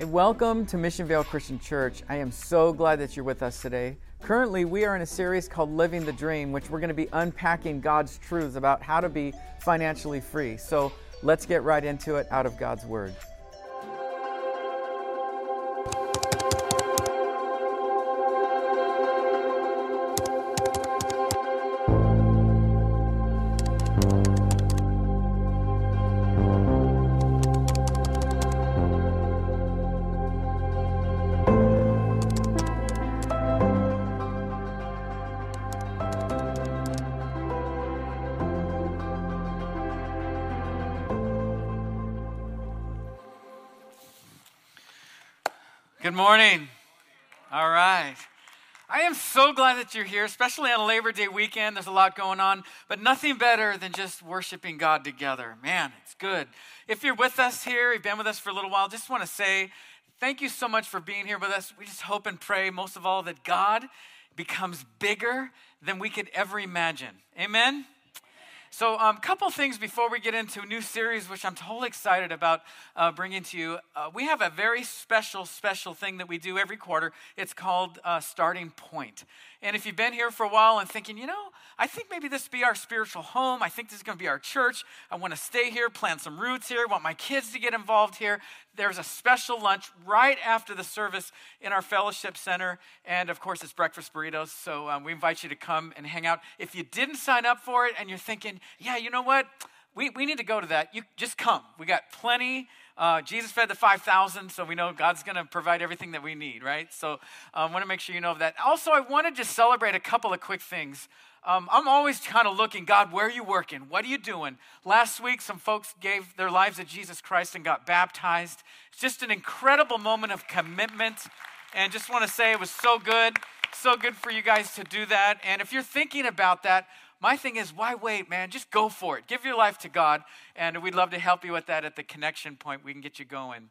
And welcome to Mission Viejo Christian Church. I am so glad that you're with us today. Currently, we are in a series called Living the Dream, which we're going to be unpacking God's truths about how to be financially free. So let's get right into it out of God's Word. That you're here, especially on Labor Day weekend. There's a lot going on, but nothing better than just worshiping God together. Man, it's good. If you're with us here, you've been with us for a little while, just want to say thank you so much for being here with us. We just hope and pray, most of all, that God becomes bigger than we could ever imagine. Amen? So, a um, couple things before we get into a new series, which I'm totally excited about uh, bringing to you. Uh, we have a very special, special thing that we do every quarter. It's called uh, Starting Point. And if you've been here for a while and thinking, you know, I think maybe this be our spiritual home. I think this is going to be our church. I want to stay here, plant some roots here, want my kids to get involved here. There's a special lunch right after the service in our fellowship center. And of course, it's breakfast burritos. So um, we invite you to come and hang out. If you didn't sign up for it and you're thinking, yeah, you know what? We, we need to go to that. You just come. We got plenty uh, Jesus fed the 5,000, so we know God's going to provide everything that we need, right? So I um, want to make sure you know that. Also, I wanted to just celebrate a couple of quick things. Um, I'm always kind of looking, God, where are you working? What are you doing? Last week, some folks gave their lives to Jesus Christ and got baptized. It's just an incredible moment of commitment. And just want to say it was so good, so good for you guys to do that. And if you're thinking about that, my thing is, why wait, man? Just go for it. Give your life to God, and we'd love to help you with that at the connection point. We can get you going.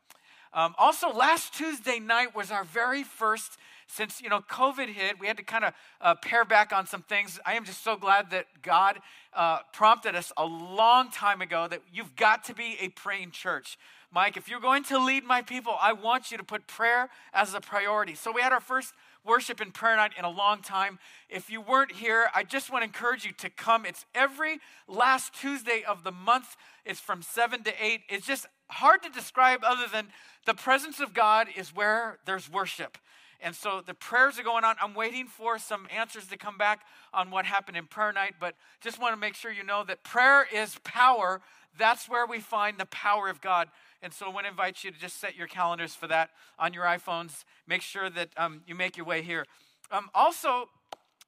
Um, also, last Tuesday night was our very first since you know COVID hit. We had to kind of uh, pare back on some things. I am just so glad that God uh, prompted us a long time ago that you've got to be a praying church. Mike, if you're going to lead my people, I want you to put prayer as a priority. So we had our first worship and prayer night in a long time. If you weren't here, I just want to encourage you to come. It's every last Tuesday of the month. It's from 7 to 8. It's just hard to describe other than the presence of God is where there's worship. And so the prayers are going on. I'm waiting for some answers to come back on what happened in prayer night, but just want to make sure you know that prayer is power. That's where we find the power of God. And so I want to invite you to just set your calendars for that on your iPhones. Make sure that um, you make your way here. Um, also,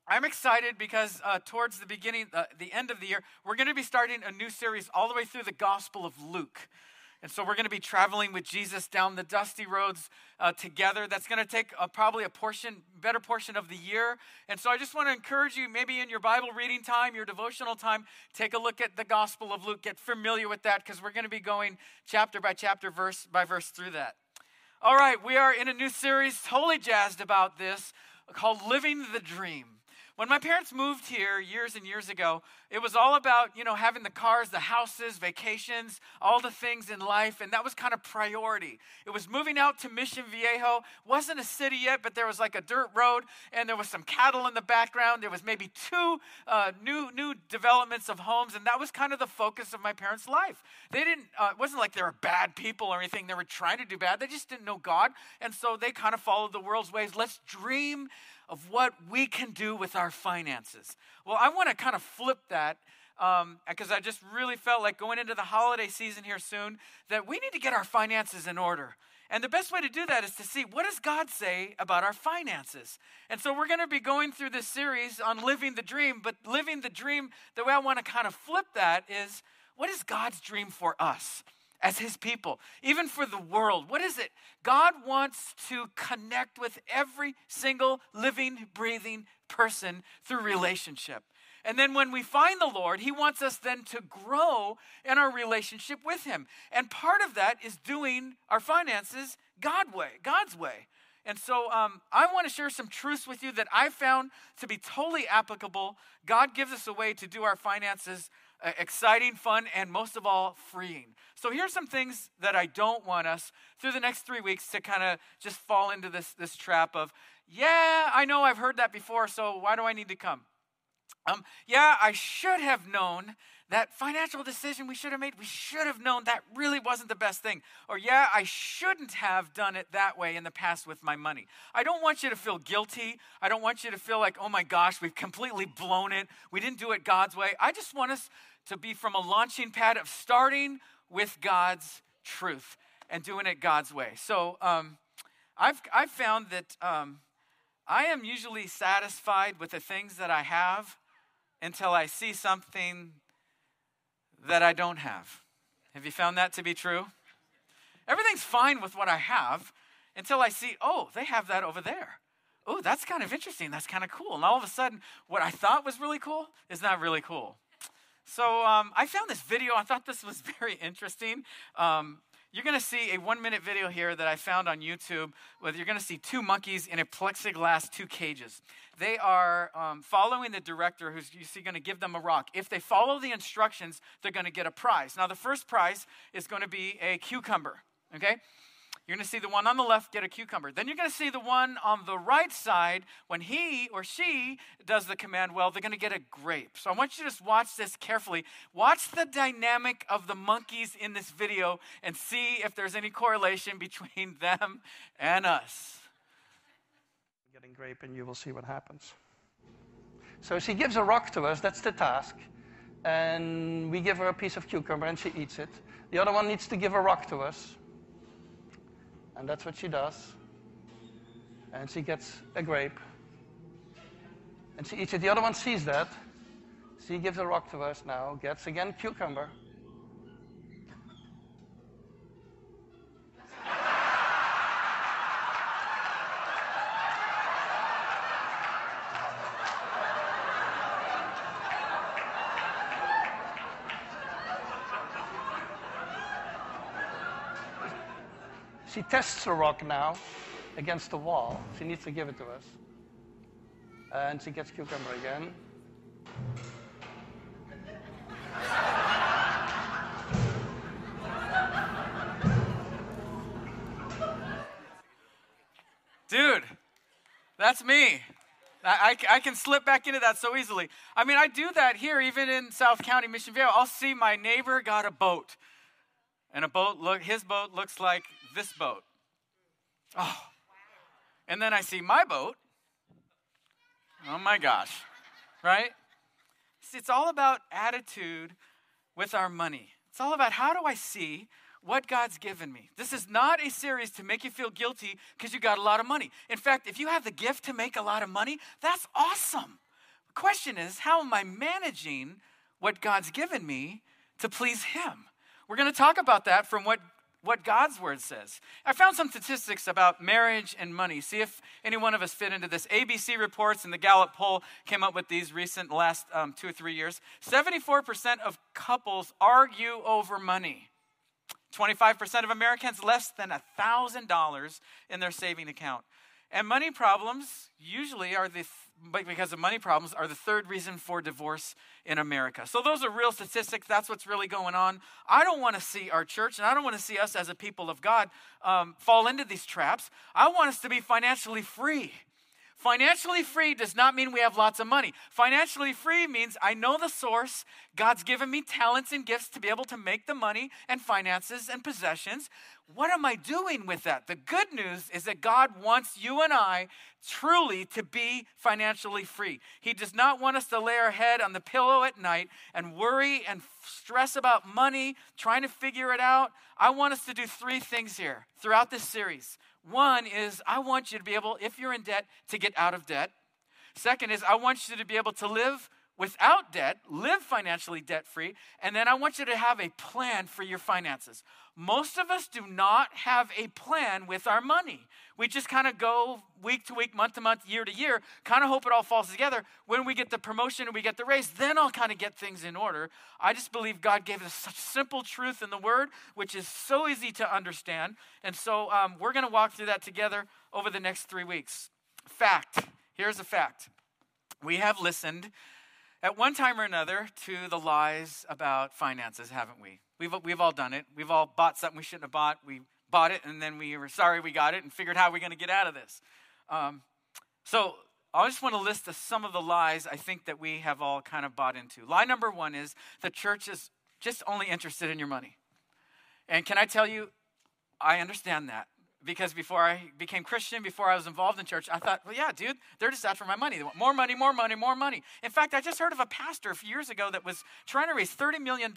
I'm excited because uh, towards the beginning, uh, the end of the year, we're going to be starting a new series all the way through the Gospel of Luke. And so we're going to be traveling with Jesus down the dusty roads uh, together. That's going to take probably a portion, better portion of the year. And so I just want to encourage you, maybe in your Bible reading time, your devotional time, take a look at the Gospel of Luke. Get familiar with that because we're going to be going chapter by chapter, verse by verse through that. All right, we are in a new series, totally jazzed about this, called Living the Dream. When my parents moved here years and years ago, it was all about, you know, having the cars, the houses, vacations, all the things in life, and that was kind of priority. It was moving out to Mission Viejo. Wasn't a city yet, but there was like a dirt road, and there was some cattle in the background. There was maybe two uh, new new developments of homes, and that was kind of the focus of my parents' life. They didn't. Uh, it wasn't like they were bad people or anything. They were trying to do bad. They just didn't know God, and so they kind of followed the world's ways. Let's dream of what we can do with our finances. Well, I want to kind of flip that because um, I just really felt like going into the holiday season here soon that we need to get our finances in order. And the best way to do that is to see what does God say about our finances. And so we're going to be going through this series on living the dream, but living the dream, the way I want to kind of flip that is what is God's dream for us? As his people, even for the world. What is it? God wants to connect with every single living, breathing person through relationship. And then when we find the Lord, He wants us then to grow in our relationship with Him. And part of that is doing our finances God way, God's way. And so um, I want to share some truths with you that I found to be totally applicable. God gives us a way to do our finances exciting, fun, and most of all, freeing. So here's some things that I don't want us through the next three weeks to kind of just fall into this, this trap of, yeah, I know I've heard that before, so why do I need to come? Um, yeah, I should have known that financial decision we should have made, we should have known that really wasn't the best thing. Or, yeah, I shouldn't have done it that way in the past with my money. I don't want you to feel guilty. I don't want you to feel like, oh my gosh, we've completely blown it. We didn't do it God's way. I just want us to be from a launching pad of starting with God's truth and doing it God's way. So, um, I've, I've found that um, I am usually satisfied with the things that I have until I see something that I don't have. Have you found that to be true? Everything's fine with what I have until I see, oh, they have that over there. Oh, that's kind of interesting. That's kind of cool. And all of a sudden, what I thought was really cool is not really cool. So um, I found this video. I thought this was very interesting. Um, you're going to see a one minute video here that I found on YouTube where you're going to see two monkeys in a plexiglass two cages. They are um, following the director who's you see going to give them a rock. If they follow the instructions, they're going to get a prize. Now, the first prize is going to be a cucumber, okay? You're going to see the one on the left get a cucumber. Then you're going to see the one on the right side, when he or she does the command well, they're going to get a grape. So I want you to just watch this carefully. Watch the dynamic of the monkeys in this video and see if there's any correlation between them and us. Getting grape, and you will see what happens. So she gives a rock to us, that's the task. And we give her a piece of cucumber and she eats it. The other one needs to give a rock to us and that's what she does. And she gets a grape. And she eats it. The other one sees that. She gives a rock to us now, gets again cucumber. She tests the rock now against the wall. She needs to give it to us. And she gets cucumber again. Dude, that's me. I, I, can slip back into that so easily. I mean, I do that here, even in South County, Mission Viejo. I'll see my neighbor got a boat. And a boat look his boat looks like this boat. Oh. And then I see my boat. Oh my gosh. Right? It's all about attitude with our money. It's all about how do I see what God's given me. This is not a series to make you feel guilty because you got a lot of money. In fact, if you have the gift to make a lot of money, that's awesome. The question is, how am I managing what God's given me to please Him? We're going to talk about that from what what God's word says. I found some statistics about marriage and money. See if any one of us fit into this. ABC reports and the Gallup poll came up with these recent last um, two or three years. 74% of couples argue over money. 25% of Americans less than $1,000 in their saving account. And money problems usually are the because of money problems are the third reason for divorce in America. So those are real statistics. That's what's really going on. I don't want to see our church, and I don't want to see us as a people of God um, fall into these traps. I want us to be financially free. Financially free does not mean we have lots of money. Financially free means I know the source. God's given me talents and gifts to be able to make the money and finances and possessions. What am I doing with that? The good news is that God wants you and I truly to be financially free. He does not want us to lay our head on the pillow at night and worry and stress about money, trying to figure it out. I want us to do three things here throughout this series. One is I want you to be able, if you're in debt, to get out of debt. Second is I want you to be able to live without debt, live financially debt free, and then I want you to have a plan for your finances. Most of us do not have a plan with our money. We just kind of go week to week, month to month, year to year, kind of hope it all falls together. When we get the promotion and we get the raise, then I'll kind of get things in order. I just believe God gave us such simple truth in the Word, which is so easy to understand. And so um, we're going to walk through that together over the next three weeks. Fact here's a fact we have listened at one time or another to the lies about finances, haven't we? We've, we've all done it. We've all bought something we shouldn't have bought. We bought it and then we were sorry we got it and figured how we're going to get out of this. Um, so I just want to list some of the lies I think that we have all kind of bought into. Lie number one is the church is just only interested in your money. And can I tell you, I understand that because before I became Christian, before I was involved in church, I thought, well, yeah, dude, they're just after my money. They want more money, more money, more money. In fact, I just heard of a pastor a few years ago that was trying to raise $30 million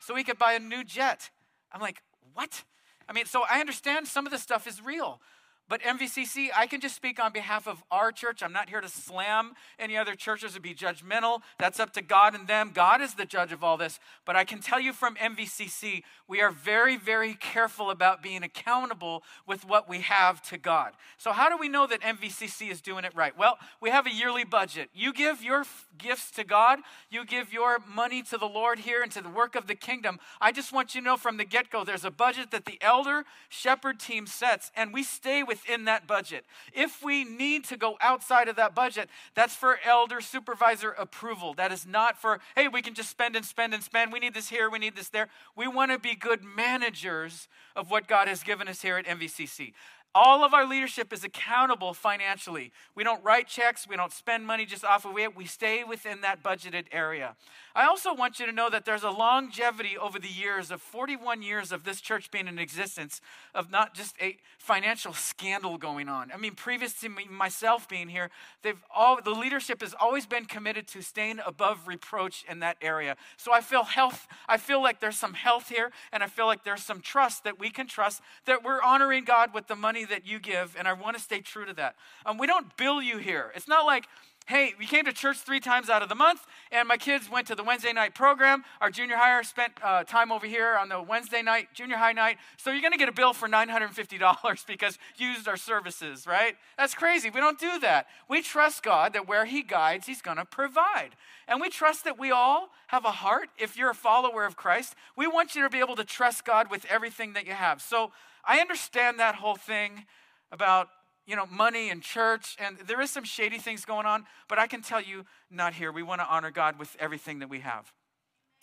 so he could buy a new jet. I'm like, what? I mean, so I understand some of this stuff is real. But MVCC, I can just speak on behalf of our church. I'm not here to slam any other churches or be judgmental. That's up to God and them. God is the judge of all this. But I can tell you from MVCC, we are very, very careful about being accountable with what we have to God. So, how do we know that MVCC is doing it right? Well, we have a yearly budget. You give your f- gifts to God, you give your money to the Lord here and to the work of the kingdom. I just want you to know from the get go, there's a budget that the elder shepherd team sets, and we stay with within that budget. If we need to go outside of that budget, that's for elder supervisor approval. That is not for, hey, we can just spend and spend and spend. We need this here, we need this there. We want to be good managers of what God has given us here at MVCC. All of our leadership is accountable financially. We don't write checks, we don't spend money just off of it. We stay within that budgeted area. I also want you to know that there's a longevity over the years of 41 years of this church being in existence of not just a financial scandal going on. I mean, previous to me, myself being here, they've all the leadership has always been committed to staying above reproach in that area. So I feel health, I feel like there's some health here, and I feel like there's some trust that we can trust that we're honoring God with the money that you give, and I want to stay true to that. Um, we don't bill you here. It's not like hey, we came to church three times out of the month, and my kids went to the Wednesday night program. Our junior higher spent uh, time over here on the Wednesday night, junior high night. So you're going to get a bill for $950 because you used our services, right? That's crazy. We don't do that. We trust God that where He guides, He's going to provide. And we trust that we all have a heart. If you're a follower of Christ, we want you to be able to trust God with everything that you have. So I understand that whole thing about you know, money and church, and there is some shady things going on, but I can tell you, not here. We want to honor God with everything that we have.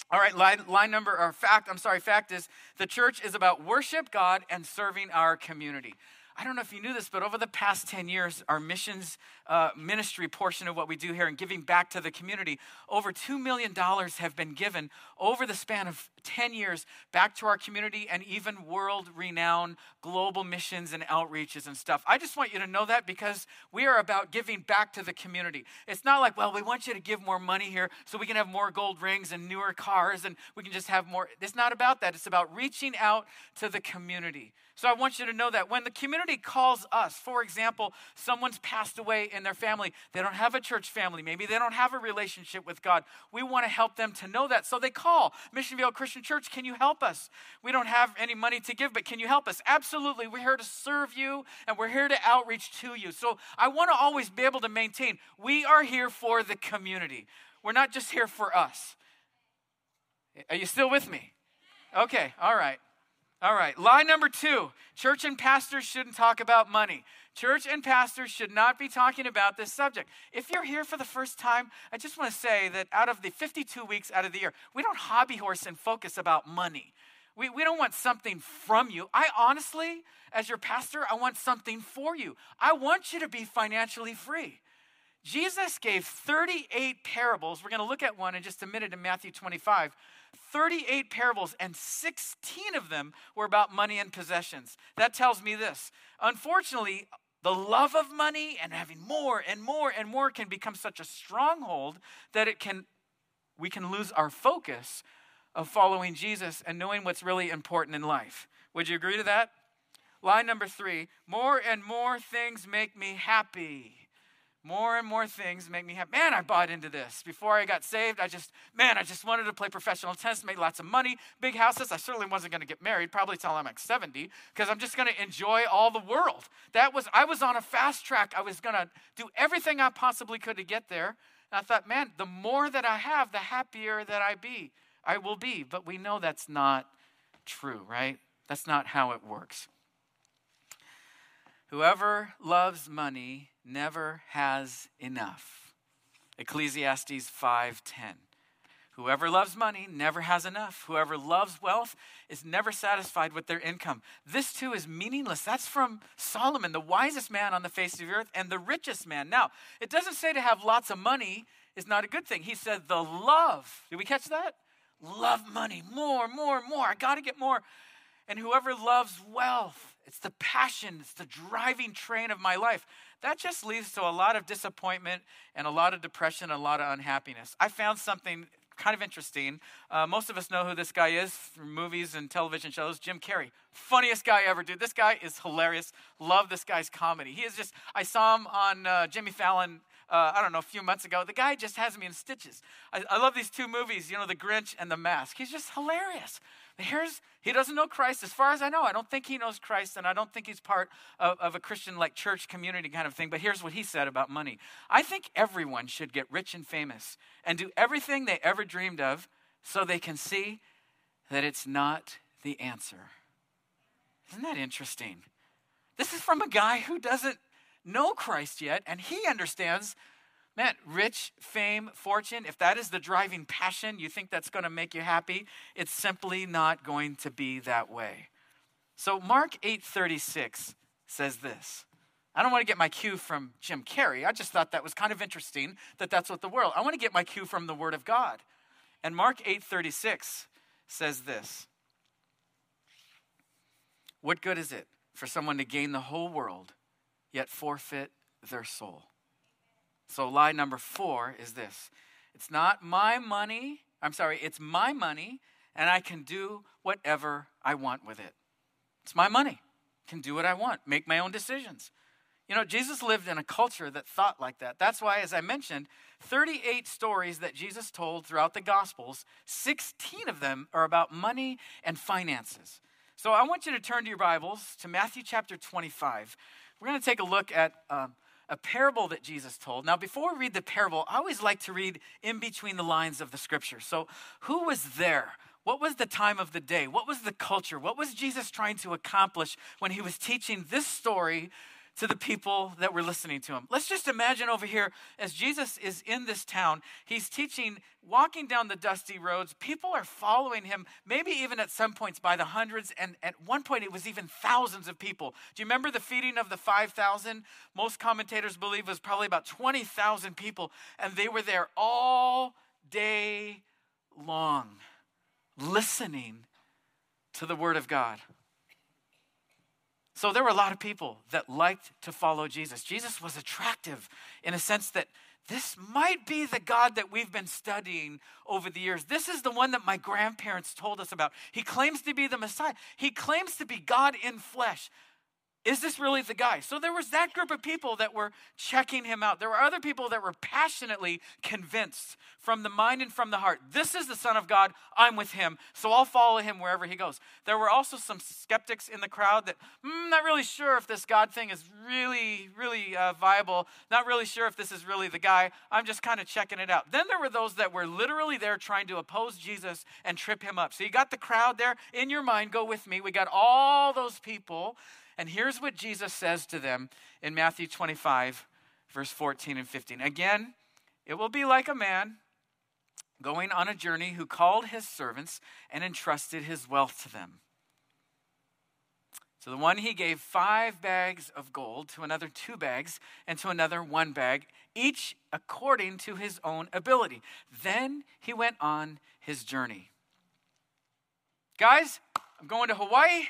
All right, line, line number, or fact, I'm sorry, fact is the church is about worship God and serving our community. I don't know if you knew this, but over the past 10 years, our missions uh, ministry portion of what we do here and giving back to the community, over $2 million have been given over the span of 10 years back to our community and even world renowned global missions and outreaches and stuff. I just want you to know that because we are about giving back to the community. It's not like, well, we want you to give more money here so we can have more gold rings and newer cars and we can just have more. It's not about that. It's about reaching out to the community. So I want you to know that when the community calls us, for example, someone's passed away in their family, they don't have a church family, maybe they don't have a relationship with God. We want to help them to know that. So they call Mission Viejo Christian Church, can you help us? We don't have any money to give, but can you help us? Absolutely. We're here to serve you and we're here to outreach to you. So I want to always be able to maintain we are here for the community. We're not just here for us. Are you still with me? Okay, all right. All right, lie number two church and pastors shouldn't talk about money. Church and pastors should not be talking about this subject. If you're here for the first time, I just want to say that out of the 52 weeks out of the year, we don't hobby horse and focus about money. We, we don't want something from you. I honestly, as your pastor, I want something for you. I want you to be financially free. Jesus gave 38 parables. We're going to look at one in just a minute in Matthew 25 38 parables, and 16 of them were about money and possessions. That tells me this. Unfortunately, the love of money and having more and more and more can become such a stronghold that it can we can lose our focus of following Jesus and knowing what's really important in life. Would you agree to that? Line number 3, more and more things make me happy. More and more things make me happy. Man, I bought into this. Before I got saved, I just, man, I just wanted to play professional tennis, make lots of money, big houses. I certainly wasn't going to get married, probably till I'm like 70, because I'm just going to enjoy all the world. That was, I was on a fast track. I was going to do everything I possibly could to get there. And I thought, man, the more that I have, the happier that I be, I will be. But we know that's not true, right? That's not how it works. Whoever loves money never has enough. Ecclesiastes 5:10. Whoever loves money never has enough. Whoever loves wealth is never satisfied with their income. This too is meaningless. That's from Solomon, the wisest man on the face of the earth and the richest man. Now, it doesn't say to have lots of money is not a good thing. He said the love. Did we catch that? Love money more, more, more. I got to get more. And whoever loves wealth, it's the passion, it's the driving train of my life. That just leads to a lot of disappointment and a lot of depression and a lot of unhappiness. I found something kind of interesting. Uh, most of us know who this guy is from movies and television shows. Jim Carrey, funniest guy ever, dude. This guy is hilarious. Love this guy's comedy. He is just. I saw him on uh, Jimmy Fallon. Uh, I don't know, a few months ago. The guy just has me in stitches. I, I love these two movies, you know, The Grinch and The Mask. He's just hilarious. Here's, he doesn't know Christ. As far as I know, I don't think he knows Christ, and I don't think he's part of, of a Christian like church community kind of thing. But here's what he said about money I think everyone should get rich and famous and do everything they ever dreamed of so they can see that it's not the answer. Isn't that interesting? This is from a guy who doesn't know Christ yet, and he understands Man, rich, fame, fortune, if that is the driving passion, you think that's going to make you happy, it's simply not going to be that way. So Mark 8:36 says this. I don't want to get my cue from Jim Carrey. I just thought that was kind of interesting that that's what the world. I want to get my cue from the word of God. And Mark 8:36 says this. What good is it for someone to gain the whole world yet forfeit their soul? So, lie number four is this it's not my money. I'm sorry, it's my money, and I can do whatever I want with it. It's my money. Can do what I want, make my own decisions. You know, Jesus lived in a culture that thought like that. That's why, as I mentioned, 38 stories that Jesus told throughout the Gospels, 16 of them are about money and finances. So I want you to turn to your Bibles to Matthew chapter 25. We're going to take a look at uh, a parable that Jesus told. Now, before we read the parable, I always like to read in between the lines of the scripture. So, who was there? What was the time of the day? What was the culture? What was Jesus trying to accomplish when he was teaching this story to the people that were listening to him. Let's just imagine over here as Jesus is in this town, he's teaching, walking down the dusty roads. People are following him, maybe even at some points by the hundreds, and at one point it was even thousands of people. Do you remember the feeding of the 5,000? Most commentators believe it was probably about 20,000 people, and they were there all day long, listening to the Word of God. So there were a lot of people that liked to follow Jesus. Jesus was attractive in a sense that this might be the God that we've been studying over the years. This is the one that my grandparents told us about. He claims to be the Messiah, he claims to be God in flesh. Is this really the guy? So there was that group of people that were checking him out. There were other people that were passionately convinced from the mind and from the heart this is the Son of God. I'm with him. So I'll follow him wherever he goes. There were also some skeptics in the crowd that, mm, not really sure if this God thing is really, really uh, viable. Not really sure if this is really the guy. I'm just kind of checking it out. Then there were those that were literally there trying to oppose Jesus and trip him up. So you got the crowd there. In your mind, go with me. We got all those people and here's what Jesus says to them in Matthew 25, verse 14 and 15. Again, it will be like a man going on a journey who called his servants and entrusted his wealth to them. So the one he gave five bags of gold, to another two bags, and to another one bag, each according to his own ability. Then he went on his journey. Guys, I'm going to Hawaii.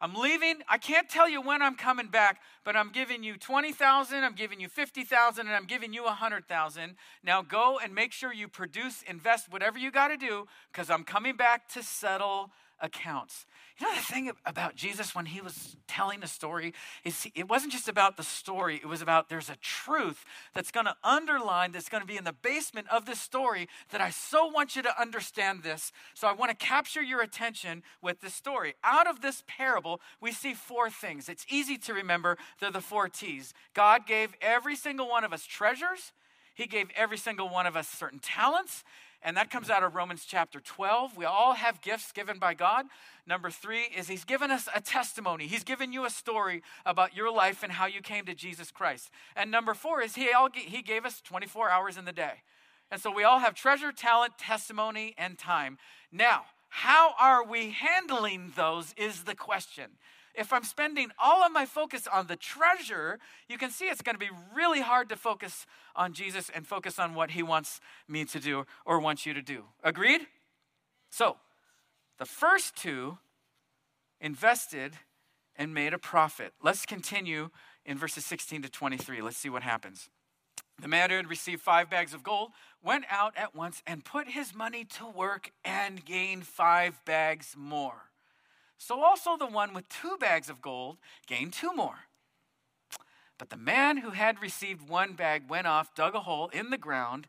I'm leaving. I can't tell you when I'm coming back, but I'm giving you 20,000, I'm giving you 50,000, and I'm giving you 100,000. Now go and make sure you produce, invest, whatever you got to do, because I'm coming back to settle accounts. You know the thing about Jesus when he was telling the story is it wasn't just about the story, it was about there's a truth that's going to underline that's going to be in the basement of this story that I so want you to understand this. So I want to capture your attention with this story. Out of this parable, we see four things. It's easy to remember. They're the four T's. God gave every single one of us treasures. He gave every single one of us certain talents And that comes out of Romans chapter 12. We all have gifts given by God. Number three is He's given us a testimony. He's given you a story about your life and how you came to Jesus Christ. And number four is He, all, he gave us 24 hours in the day. And so we all have treasure, talent, testimony, and time. Now, how are we handling those is the question. If I'm spending all of my focus on the treasure, you can see it's going to be really hard to focus on Jesus and focus on what he wants me to do or wants you to do. Agreed? So, the first two invested and made a profit. Let's continue in verses 16 to 23. Let's see what happens. The man who had received five bags of gold went out at once and put his money to work and gained five bags more. So also the one with two bags of gold gained two more. But the man who had received one bag went off, dug a hole in the ground,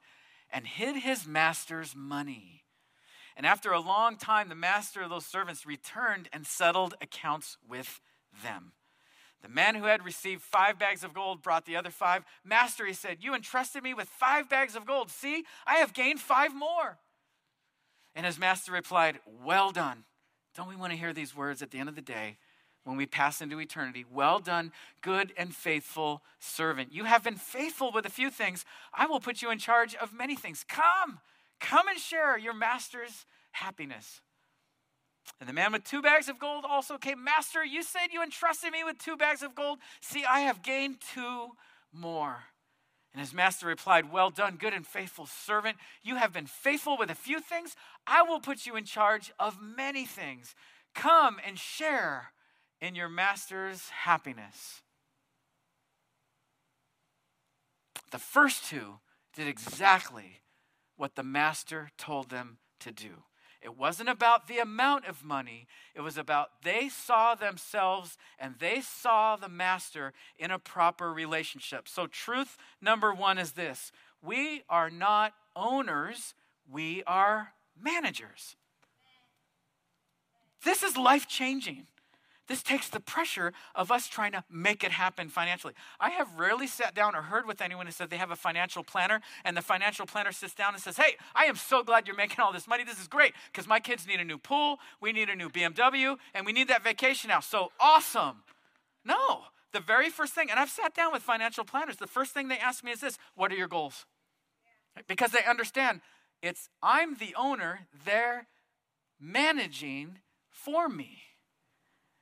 and hid his master's money. And after a long time, the master of those servants returned and settled accounts with them. The man who had received five bags of gold brought the other five. Master, he said, You entrusted me with five bags of gold. See, I have gained five more. And his master replied, Well done. Don't we want to hear these words at the end of the day when we pass into eternity? Well done, good and faithful servant. You have been faithful with a few things. I will put you in charge of many things. Come, come and share your master's happiness. And the man with two bags of gold also came, Master, you said you entrusted me with two bags of gold. See, I have gained two more. And his master replied, Well done, good and faithful servant. You have been faithful with a few things. I will put you in charge of many things. Come and share in your master's happiness. The first two did exactly what the master told them to do. It wasn't about the amount of money. It was about they saw themselves and they saw the master in a proper relationship. So, truth number one is this we are not owners, we are managers. This is life changing. This takes the pressure of us trying to make it happen financially. I have rarely sat down or heard with anyone who said they have a financial planner and the financial planner sits down and says, Hey, I am so glad you're making all this money. This is great because my kids need a new pool, we need a new BMW, and we need that vacation now. So awesome. No, the very first thing, and I've sat down with financial planners, the first thing they ask me is this What are your goals? Because they understand it's I'm the owner, they're managing for me.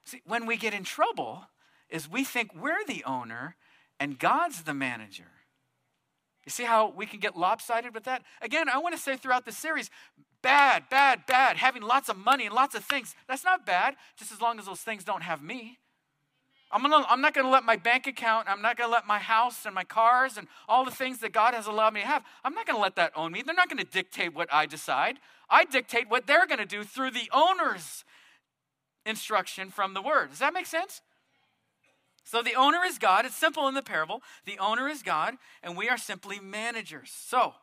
See, when we get in trouble, is we think we're the owner and God's the manager. You see how we can get lopsided with that? Again, I want to say throughout the series, bad, bad, bad, having lots of money and lots of things, that's not bad, just as long as those things don't have me. I'm, gonna, I'm not going to let my bank account, I'm not going to let my house and my cars and all the things that God has allowed me to have, I'm not going to let that own me. They're not going to dictate what I decide. I dictate what they're going to do through the owners instruction from the word. Does that make sense? So the owner is God. It's simple in the parable. The owner is God, and we are simply managers. So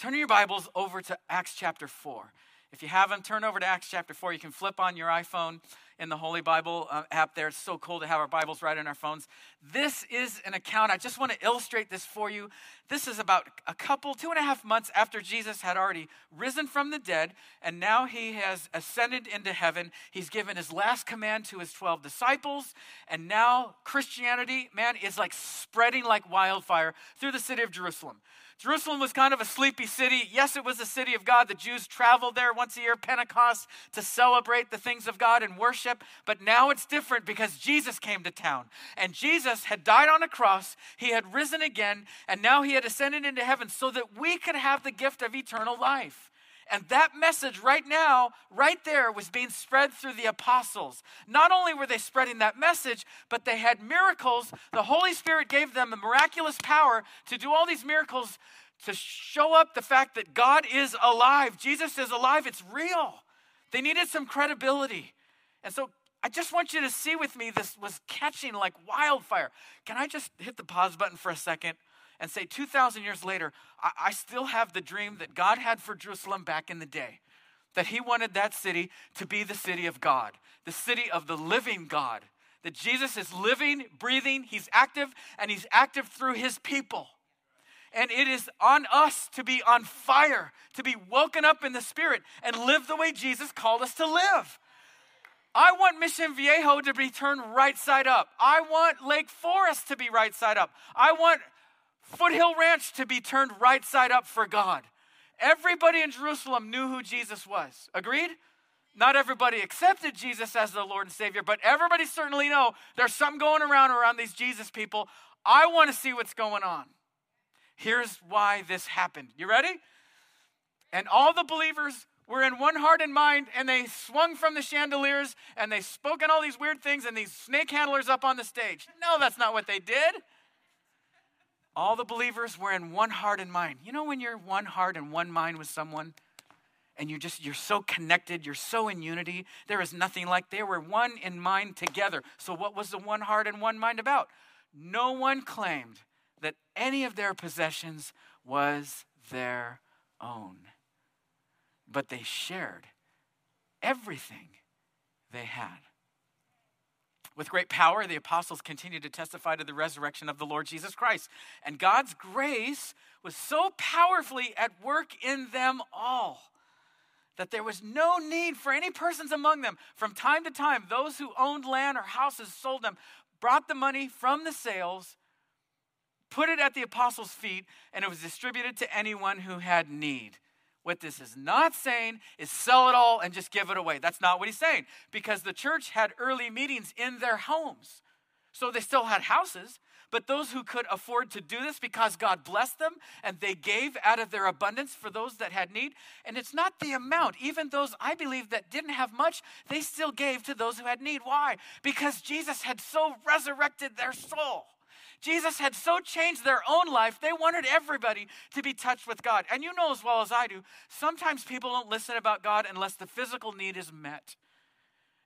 turn your Bibles over to Acts chapter 4. If you haven't, turn over to Acts chapter 4. You can flip on your iPhone in the Holy Bible uh, app there. It's so cool to have our Bibles right on our phones. This is an account. I just want to illustrate this for you. This is about a couple, two and a half months after Jesus had already risen from the dead, and now he has ascended into heaven. He's given his last command to his 12 disciples, and now Christianity, man, is like spreading like wildfire through the city of Jerusalem. Jerusalem was kind of a sleepy city. Yes, it was a city of God. The Jews traveled there once a year, Pentecost, to celebrate the things of God and worship. But now it's different because Jesus came to town. And Jesus had died on a cross, he had risen again, and now he had ascended into heaven so that we could have the gift of eternal life. And that message right now, right there, was being spread through the apostles. Not only were they spreading that message, but they had miracles. The Holy Spirit gave them the miraculous power to do all these miracles to show up the fact that God is alive. Jesus is alive. It's real. They needed some credibility. And so I just want you to see with me this was catching like wildfire. Can I just hit the pause button for a second? And say 2,000 years later, I, I still have the dream that God had for Jerusalem back in the day. That he wanted that city to be the city of God, the city of the living God. That Jesus is living, breathing, he's active, and he's active through his people. And it is on us to be on fire, to be woken up in the Spirit and live the way Jesus called us to live. I want Mission Viejo to be turned right side up. I want Lake Forest to be right side up. I want Foothill Ranch to be turned right side up for God. Everybody in Jerusalem knew who Jesus was. Agreed? Not everybody accepted Jesus as the Lord and Savior, but everybody certainly know there's something going around around these Jesus people. I want to see what's going on. Here's why this happened. You ready? And all the believers were in one heart and mind, and they swung from the chandeliers and they spoke in all these weird things, and these snake handlers up on the stage. No, that's not what they did. All the believers were in one heart and mind. You know when you're one heart and one mind with someone? and you just you're so connected you're so in unity there is nothing like they were one in mind together so what was the one heart and one mind about no one claimed that any of their possessions was their own but they shared everything they had with great power, the apostles continued to testify to the resurrection of the Lord Jesus Christ. And God's grace was so powerfully at work in them all that there was no need for any persons among them. From time to time, those who owned land or houses sold them, brought the money from the sales, put it at the apostles' feet, and it was distributed to anyone who had need. What this is not saying is sell it all and just give it away. That's not what he's saying because the church had early meetings in their homes. So they still had houses, but those who could afford to do this because God blessed them and they gave out of their abundance for those that had need. And it's not the amount. Even those I believe that didn't have much, they still gave to those who had need. Why? Because Jesus had so resurrected their soul. Jesus had so changed their own life, they wanted everybody to be touched with God. And you know as well as I do, sometimes people don't listen about God unless the physical need is met.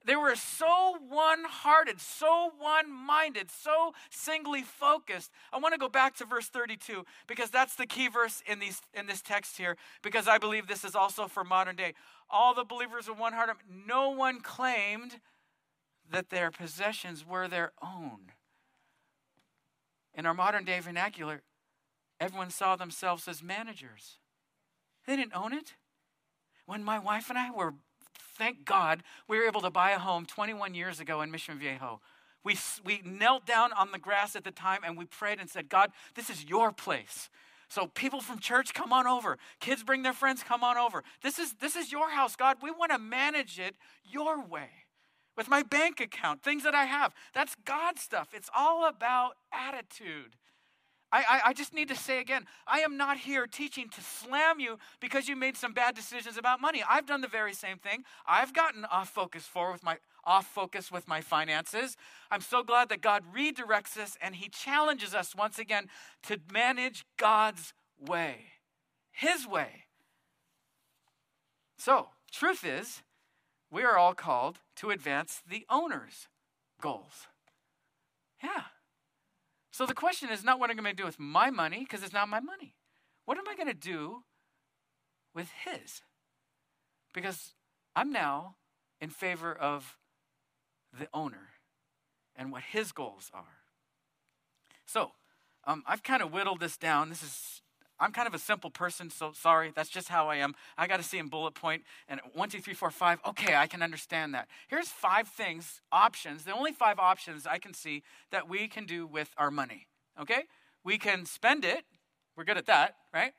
They were so one hearted, so one minded, so singly focused. I want to go back to verse 32 because that's the key verse in, these, in this text here, because I believe this is also for modern day. All the believers were one hearted. No one claimed that their possessions were their own. In our modern day vernacular, everyone saw themselves as managers. They didn't own it. When my wife and I were, thank God, we were able to buy a home 21 years ago in Mission Viejo. We, we knelt down on the grass at the time and we prayed and said, God, this is your place. So people from church, come on over. Kids bring their friends, come on over. This is, this is your house, God. We want to manage it your way with my bank account, things that I have. That's God stuff. It's all about attitude. I, I, I, just need to say again I am not here teaching to slam you because you made some bad decisions about money. I've done the very same thing. I've gotten off focus for with my off focus with my finances. I'm so glad that God redirects us and He challenges us once again to manage God's way, His way. So, truth is, we are all called to advance the owner's goals. Yeah. So the question is not what I'm going to do with my money, because it's not my money. What am I going to do with his? Because I'm now in favor of the owner and what his goals are. So, um, I've kind of whittled this down. This is I'm kind of a simple person, so sorry. That's just how I am. I got to see in bullet point and one, two, three, four, five. Okay, I can understand that. Here's five things, options, the only five options I can see that we can do with our money. Okay? We can spend it. We're good at that, right?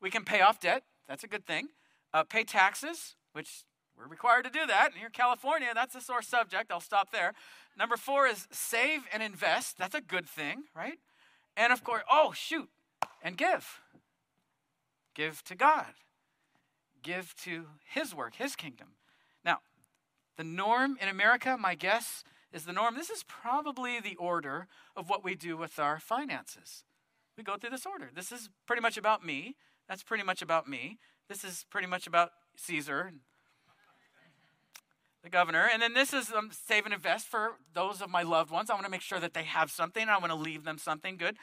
We can pay off debt. That's a good thing. Uh, pay taxes, which we're required to do that. And here in California, that's a sore subject. I'll stop there. Number four is save and invest. That's a good thing, right? And of course, oh, shoot, and give. Give to God. Give to His work, His kingdom. Now, the norm in America, my guess is the norm. This is probably the order of what we do with our finances. We go through this order. This is pretty much about me. That's pretty much about me. This is pretty much about Caesar, the governor. And then this is um, save and invest for those of my loved ones. I want to make sure that they have something. I want to leave them something good.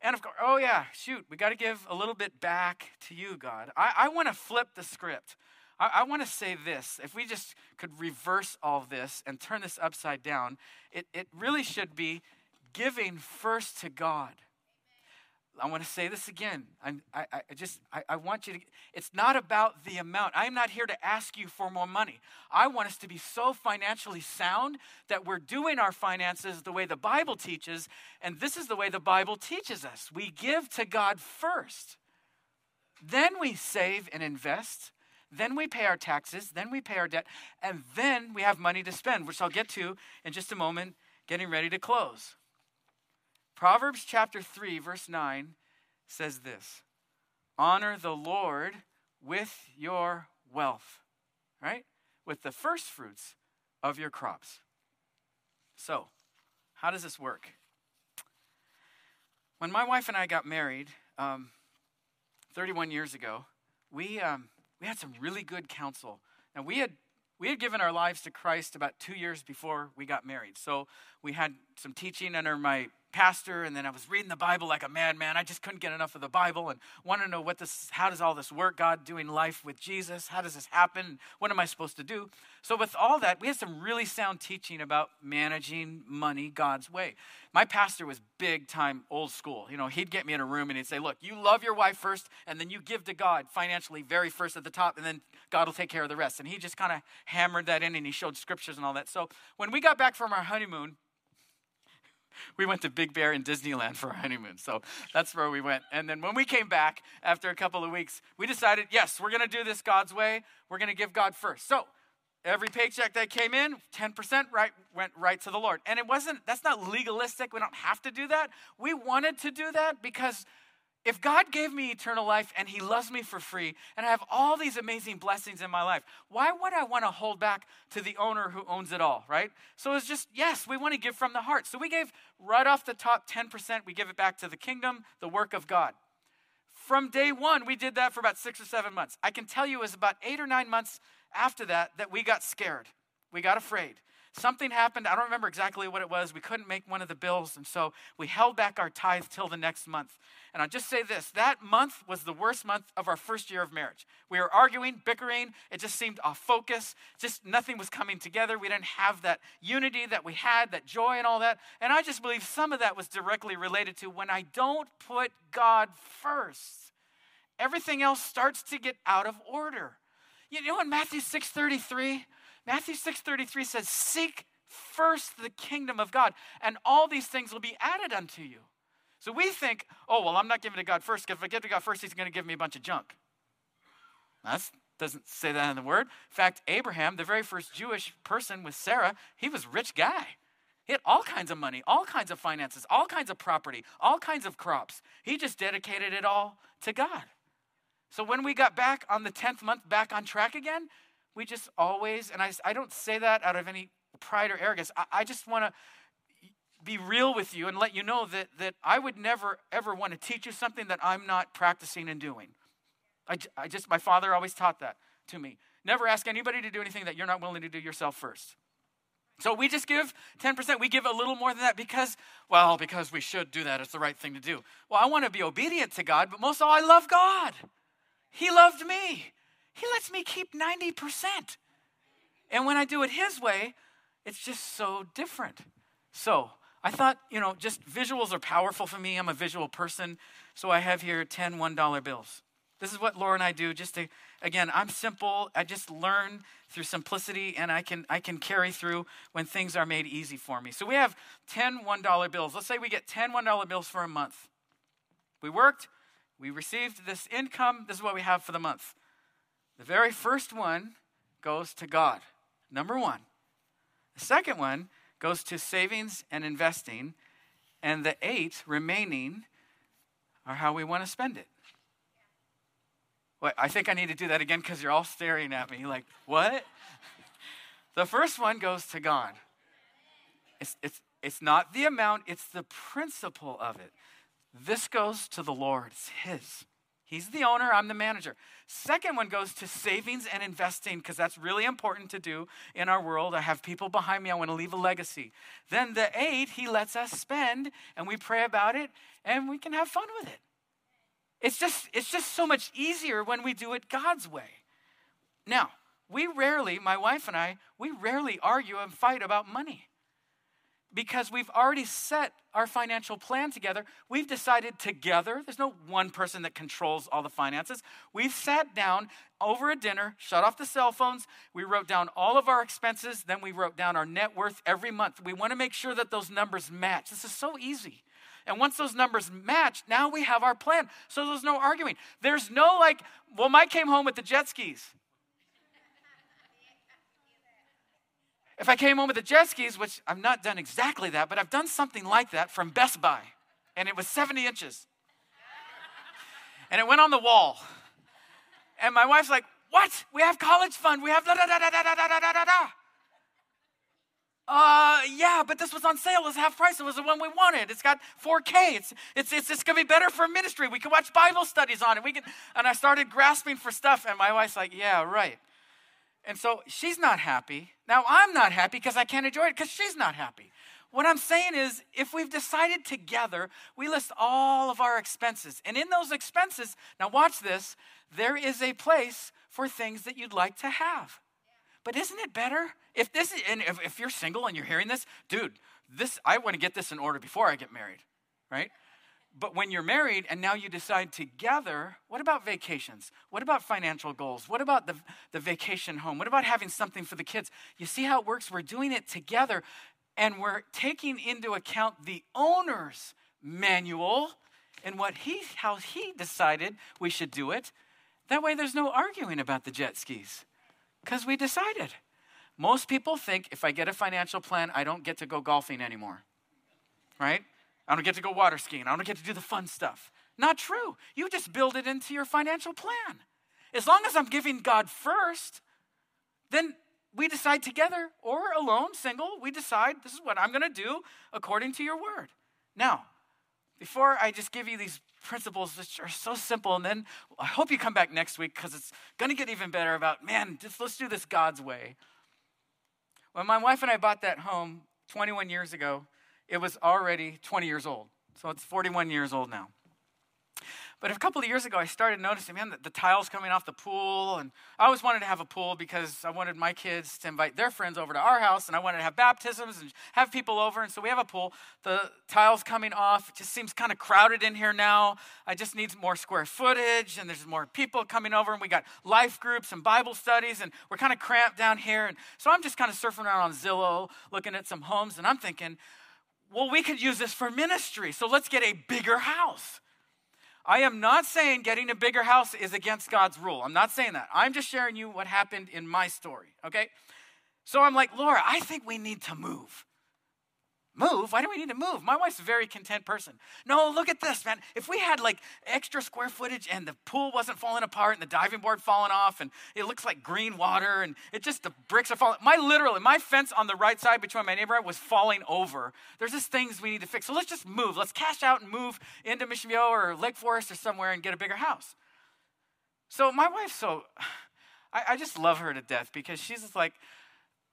And of course, oh yeah, shoot, we got to give a little bit back to you, God. I, I want to flip the script. I, I want to say this. If we just could reverse all this and turn this upside down, it, it really should be giving first to God. I want to say this again. I'm, I, I just, I, I want you to, it's not about the amount. I'm not here to ask you for more money. I want us to be so financially sound that we're doing our finances the way the Bible teaches. And this is the way the Bible teaches us we give to God first, then we save and invest. Then we pay our taxes, then we pay our debt, and then we have money to spend, which I'll get to in just a moment, getting ready to close. Proverbs chapter 3, verse 9 says this Honor the Lord with your wealth, right? With the first fruits of your crops. So, how does this work? When my wife and I got married um, 31 years ago, we, um, we had some really good counsel. And we had we had given our lives to Christ about two years before we got married. So we had some teaching under my pastor and then I was reading the Bible like a madman. I just couldn't get enough of the Bible and wanted to know what this how does all this work? God doing life with Jesus? How does this happen? What am I supposed to do? So with all that, we had some really sound teaching about managing money God's way. My pastor was big time old school. You know, he'd get me in a room and he'd say, "Look, you love your wife first and then you give to God financially very first at the top and then God will take care of the rest." And he just kind of hammered that in and he showed scriptures and all that. So when we got back from our honeymoon, we went to Big Bear in Disneyland for our honeymoon. So that's where we went. And then when we came back after a couple of weeks, we decided, yes, we're going to do this God's way. We're going to give God first. So every paycheck that came in, 10% right went right to the Lord. And it wasn't that's not legalistic. We don't have to do that. We wanted to do that because if God gave me eternal life and He loves me for free and I have all these amazing blessings in my life, why would I want to hold back to the owner who owns it all, right? So it's just, yes, we want to give from the heart. So we gave right off the top 10%, we give it back to the kingdom, the work of God. From day one, we did that for about six or seven months. I can tell you it was about eight or nine months after that that we got scared. We got afraid something happened. I don't remember exactly what it was. We couldn't make one of the bills, and so we held back our tithe till the next month. And I'll just say this that month was the worst month of our first year of marriage. We were arguing, bickering. It just seemed off focus. Just nothing was coming together. We didn't have that unity that we had, that joy and all that. And I just believe some of that was directly related to when I don't put God first, everything else starts to get out of order. You know in Matthew 6:33, Matthew 6:33 says, "Seek first the kingdom of God, and all these things will be added unto you." So we think, "Oh, well, I'm not giving to God first. If I give to God first, he's going to give me a bunch of junk." That doesn't say that in the word. In fact, Abraham, the very first Jewish person with Sarah, he was a rich guy. He had all kinds of money, all kinds of finances, all kinds of property, all kinds of crops. He just dedicated it all to God. So when we got back on the 10th month, back on track again, we just always, and I, I don't say that out of any pride or arrogance, I, I just want to be real with you and let you know that, that I would never, ever want to teach you something that I'm not practicing and doing. I, I just, my father always taught that to me. Never ask anybody to do anything that you're not willing to do yourself first. So we just give 10%. We give a little more than that because, well, because we should do that. It's the right thing to do. Well, I want to be obedient to God, but most of all, I love God. He loved me. He lets me keep 90%. And when I do it His way, it's just so different. So I thought, you know, just visuals are powerful for me. I'm a visual person. So I have here 10 $1 bills. This is what Laura and I do just to, again, I'm simple. I just learn through simplicity and I can, I can carry through when things are made easy for me. So we have 10 $1 bills. Let's say we get 10 $1 bills for a month. We worked, we received this income. This is what we have for the month. The very first one goes to God, number one. The second one goes to savings and investing, and the eight remaining are how we want to spend it. Wait, I think I need to do that again because you're all staring at me like, what? the first one goes to God. It's, it's, it's not the amount, it's the principle of it. This goes to the Lord, it's His. He's the owner, I'm the manager. Second one goes to savings and investing because that's really important to do in our world. I have people behind me, I want to leave a legacy. Then the eight, he lets us spend and we pray about it and we can have fun with it. It's just it's just so much easier when we do it God's way. Now, we rarely, my wife and I, we rarely argue and fight about money. Because we've already set our financial plan together. We've decided together, there's no one person that controls all the finances. We've sat down over a dinner, shut off the cell phones. We wrote down all of our expenses, then we wrote down our net worth every month. We want to make sure that those numbers match. This is so easy. And once those numbers match, now we have our plan. So there's no arguing. There's no like, well, Mike came home with the jet skis. If I came home with the jet skis, which I've not done exactly that, but I've done something like that from Best Buy, and it was 70 inches. And it went on the wall. And my wife's like, What? We have college fund. We have da da da da da da da da da da. Uh, yeah, but this was on sale. It was half price. It was the one we wanted. It's got 4K. It's it's it's, it's gonna be better for ministry. We can watch Bible studies on it. We can. And I started grasping for stuff, and my wife's like, "Yeah, right." And so she's not happy. Now I'm not happy because I can't enjoy it because she's not happy. What I'm saying is, if we've decided together, we list all of our expenses. And in those expenses, now watch this, there is a place for things that you'd like to have. But isn't it better? If this is, and if, if you're single and you're hearing this, dude, this I want to get this in order before I get married, right? But when you're married and now you decide together, what about vacations? What about financial goals? What about the, the vacation home? What about having something for the kids? You see how it works? We're doing it together and we're taking into account the owner's manual and what he how he decided we should do it. That way there's no arguing about the jet skis. Because we decided. Most people think if I get a financial plan, I don't get to go golfing anymore. Right? I don't get to go water skiing. I don't get to do the fun stuff. Not true. You just build it into your financial plan. As long as I'm giving God first, then we decide together or alone, single, we decide this is what I'm going to do according to your word. Now, before I just give you these principles which are so simple, and then I hope you come back next week because it's going to get even better about, man, just let's do this God's way. When my wife and I bought that home 21 years ago, it was already 20 years old. So it's 41 years old now. But a couple of years ago, I started noticing, man, the, the, tiles coming off the pool. And I always wanted to have a pool because I wanted my kids to invite their friends over to our house. And I wanted to have baptisms and have people over. And so we have a pool. The tiles coming off. It just seems kind of crowded in here now. I just need more square footage. And there's more people coming over. And we got life groups and Bible studies. And we're kind of cramped down here. And so I'm just kind of surfing around on Zillow, looking at some homes. And I'm thinking, well, we could use this for ministry. So let's get a bigger house. I am not saying getting a bigger house is against God's rule. I'm not saying that. I'm just sharing you what happened in my story, okay? So I'm like, Laura, I think we need to move. Move? Why do we need to move? My wife's a very content person. No, look at this, man. If we had like extra square footage and the pool wasn't falling apart and the diving board falling off and it looks like green water and it just, the bricks are falling. My literally, my fence on the right side between my neighbor was falling over. There's just things we need to fix. So let's just move. Let's cash out and move into Mission Viejo or Lake Forest or somewhere and get a bigger house. So my wife, so, I, I just love her to death because she's just like,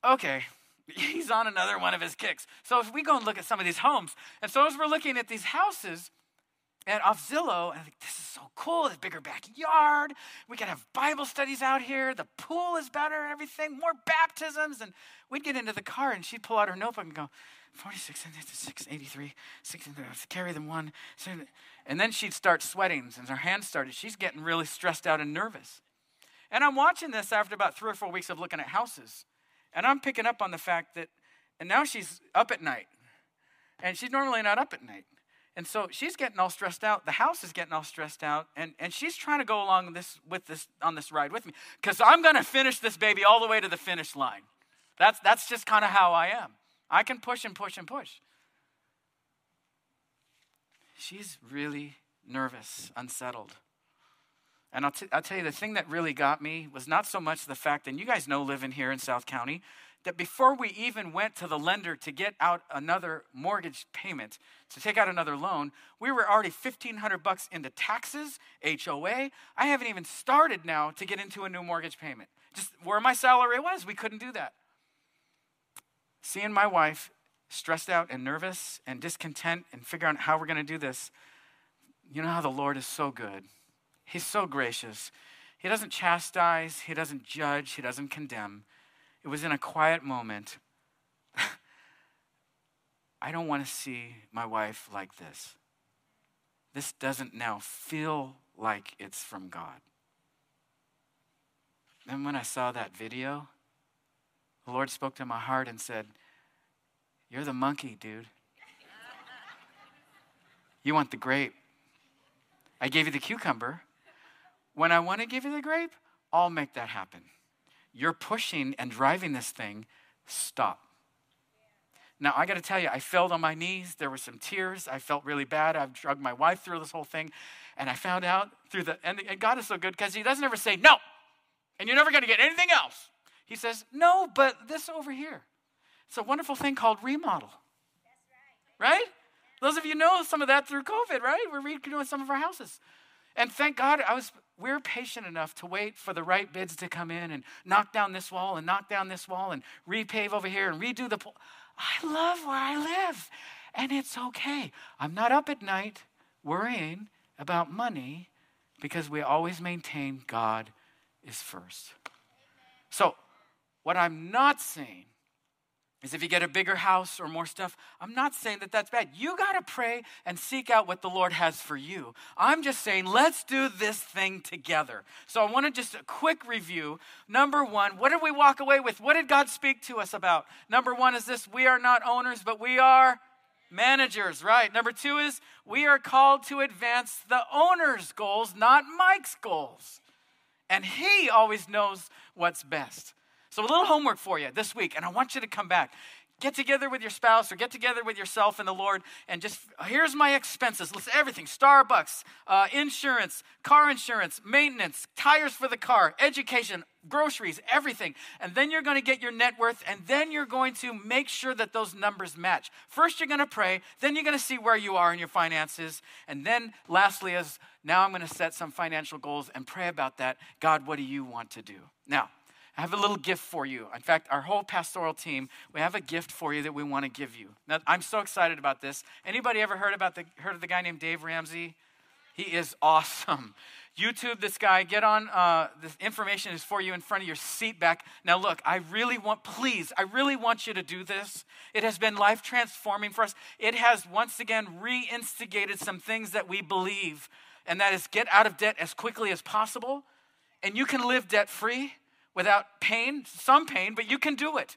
okay, he's on another one of his kicks. So if we go and look at some of these homes, and so as we're looking at these houses, and off Zillow, and I think this is so cool. This bigger backyard. We can have Bible studies out here. The pool is better and everything. More baptisms. And we'd get into the car, and she'd pull out her notebook and go, 46, 83, 60, carry them one. And then she'd start sweating, and her hands started. She's getting really stressed out and nervous. And I'm watching this after about three or four weeks of looking at houses. And I'm picking up on the fact that, and now she's up at night. And she's normally not up at night. And so she's getting all stressed out. The house is getting all stressed out. And, and she's trying to go along this, with this, on this ride with me. Because I'm going to finish this baby all the way to the finish line. That's, that's just kind of how I am. I can push and push and push. She's really nervous, unsettled. And I'll, t- I'll tell you, the thing that really got me was not so much the fact, and you guys know living here in South County, that before we even went to the lender to get out another mortgage payment, to take out another loan, we were already 1500 bucks into taxes, HOA. I haven't even started now to get into a new mortgage payment. Just where my salary was, we couldn't do that. Seeing my wife stressed out and nervous and discontent and figuring out how we're going to do this, you know how the Lord is so good. He's so gracious. He doesn't chastise, He doesn't judge, He doesn't condemn. It was in a quiet moment. I don't want to see my wife like this. This doesn't now feel like it's from God. And when I saw that video, the Lord spoke to my heart and said, You're the monkey, dude. You want the grape. I gave you the cucumber. When I want to give you the grape, I'll make that happen. You're pushing and driving this thing. Stop. Now, I got to tell you, I fell on my knees. There were some tears. I felt really bad. I've drugged my wife through this whole thing. And I found out through the, and God is so good because He doesn't ever say, no, and you're never going to get anything else. He says, no, but this over here. It's a wonderful thing called remodel. Right. right? Those of you know some of that through COVID, right? We're redoing some of our houses. And thank God I was we're patient enough to wait for the right bids to come in and knock down this wall and knock down this wall and repave over here and redo the pool. I love where I live and it's okay. I'm not up at night worrying about money because we always maintain God is first. So, what I'm not saying is if you get a bigger house or more stuff, I'm not saying that that's bad. You got to pray and seek out what the Lord has for you. I'm just saying, let's do this thing together. So I want to just a quick review. Number one, what did we walk away with? What did God speak to us about? Number one is this we are not owners, but we are managers, right? Number two is we are called to advance the owner's goals, not Mike's goals. And he always knows what's best. So, a little homework for you this week, and I want you to come back. Get together with your spouse or get together with yourself and the Lord, and just here's my expenses. Listen, everything Starbucks, uh, insurance, car insurance, maintenance, tires for the car, education, groceries, everything. And then you're going to get your net worth, and then you're going to make sure that those numbers match. First, you're going to pray, then you're going to see where you are in your finances. And then, lastly, is now I'm going to set some financial goals and pray about that. God, what do you want to do? Now, I have a little gift for you. In fact, our whole pastoral team, we have a gift for you that we want to give you. Now, I'm so excited about this. Anybody ever heard about the heard of the guy named Dave Ramsey? He is awesome. YouTube this guy. Get on. Uh, this information is for you in front of your seat back. Now, look, I really want, please, I really want you to do this. It has been life transforming for us. It has once again reinstigated some things that we believe, and that is get out of debt as quickly as possible, and you can live debt free without pain, some pain, but you can do it.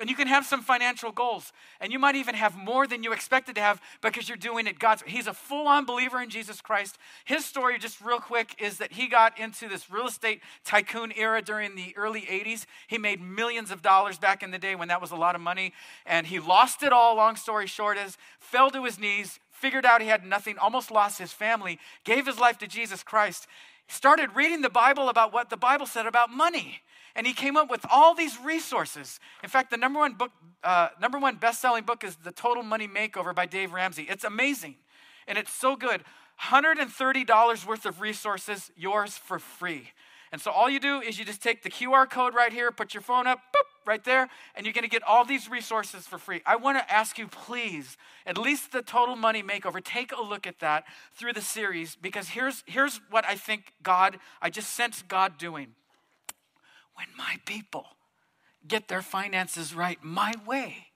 And you can have some financial goals. And you might even have more than you expected to have because you're doing it God's. He's a full on believer in Jesus Christ. His story, just real quick, is that he got into this real estate tycoon era during the early 80s. He made millions of dollars back in the day when that was a lot of money. And he lost it all, long story short, is fell to his knees, figured out he had nothing, almost lost his family, gave his life to Jesus Christ, started reading the Bible about what the Bible said about money and he came up with all these resources. In fact, the number one book, uh, number one best-selling book is The Total Money Makeover by Dave Ramsey. It's amazing, and it's so good. $130 worth of resources, yours for free. And so all you do is you just take the QR code right here, put your phone up, boop, right there, and you're going to get all these resources for free. I want to ask you, please, at least the Total Money Makeover, take a look at that through the series because here's, here's what I think God, I just sense God doing when my people get their finances right my way,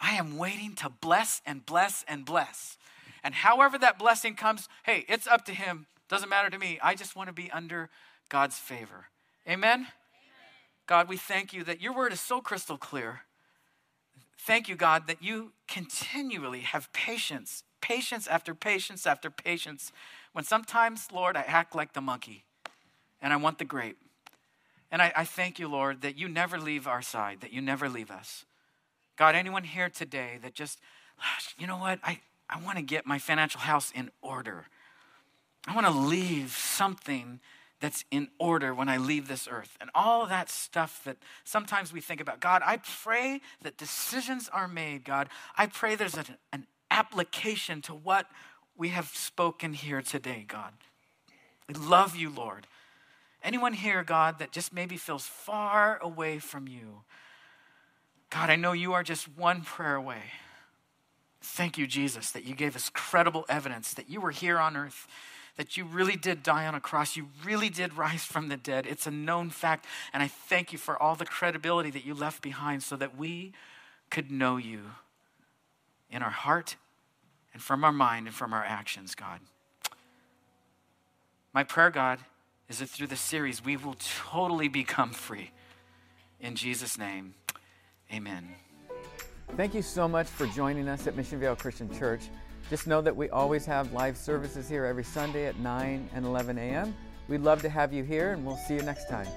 I am waiting to bless and bless and bless. And however that blessing comes, hey, it's up to Him. Doesn't matter to me. I just want to be under God's favor. Amen? God, we thank you that your word is so crystal clear. Thank you, God, that you continually have patience, patience after patience after patience, when sometimes, Lord, I act like the monkey and I want the grape. And I, I thank you, Lord, that you never leave our side, that you never leave us. God, anyone here today that just, you know what, I, I want to get my financial house in order. I want to leave something that's in order when I leave this earth. And all that stuff that sometimes we think about. God, I pray that decisions are made, God. I pray there's an, an application to what we have spoken here today, God. We love you, Lord. Anyone here, God, that just maybe feels far away from you? God, I know you are just one prayer away. Thank you, Jesus, that you gave us credible evidence that you were here on earth, that you really did die on a cross, you really did rise from the dead. It's a known fact. And I thank you for all the credibility that you left behind so that we could know you. in our heart and from our mind and from our actions, God. My prayer, God, is that through this series we will totally become free. In Jesus' name, amen. Thank you so much for joining us at Mission Viejo Christian Church. Just know that we always have live services here every Sunday at 9 and 11 a.m. We'd love to have you here, and we'll see you next time.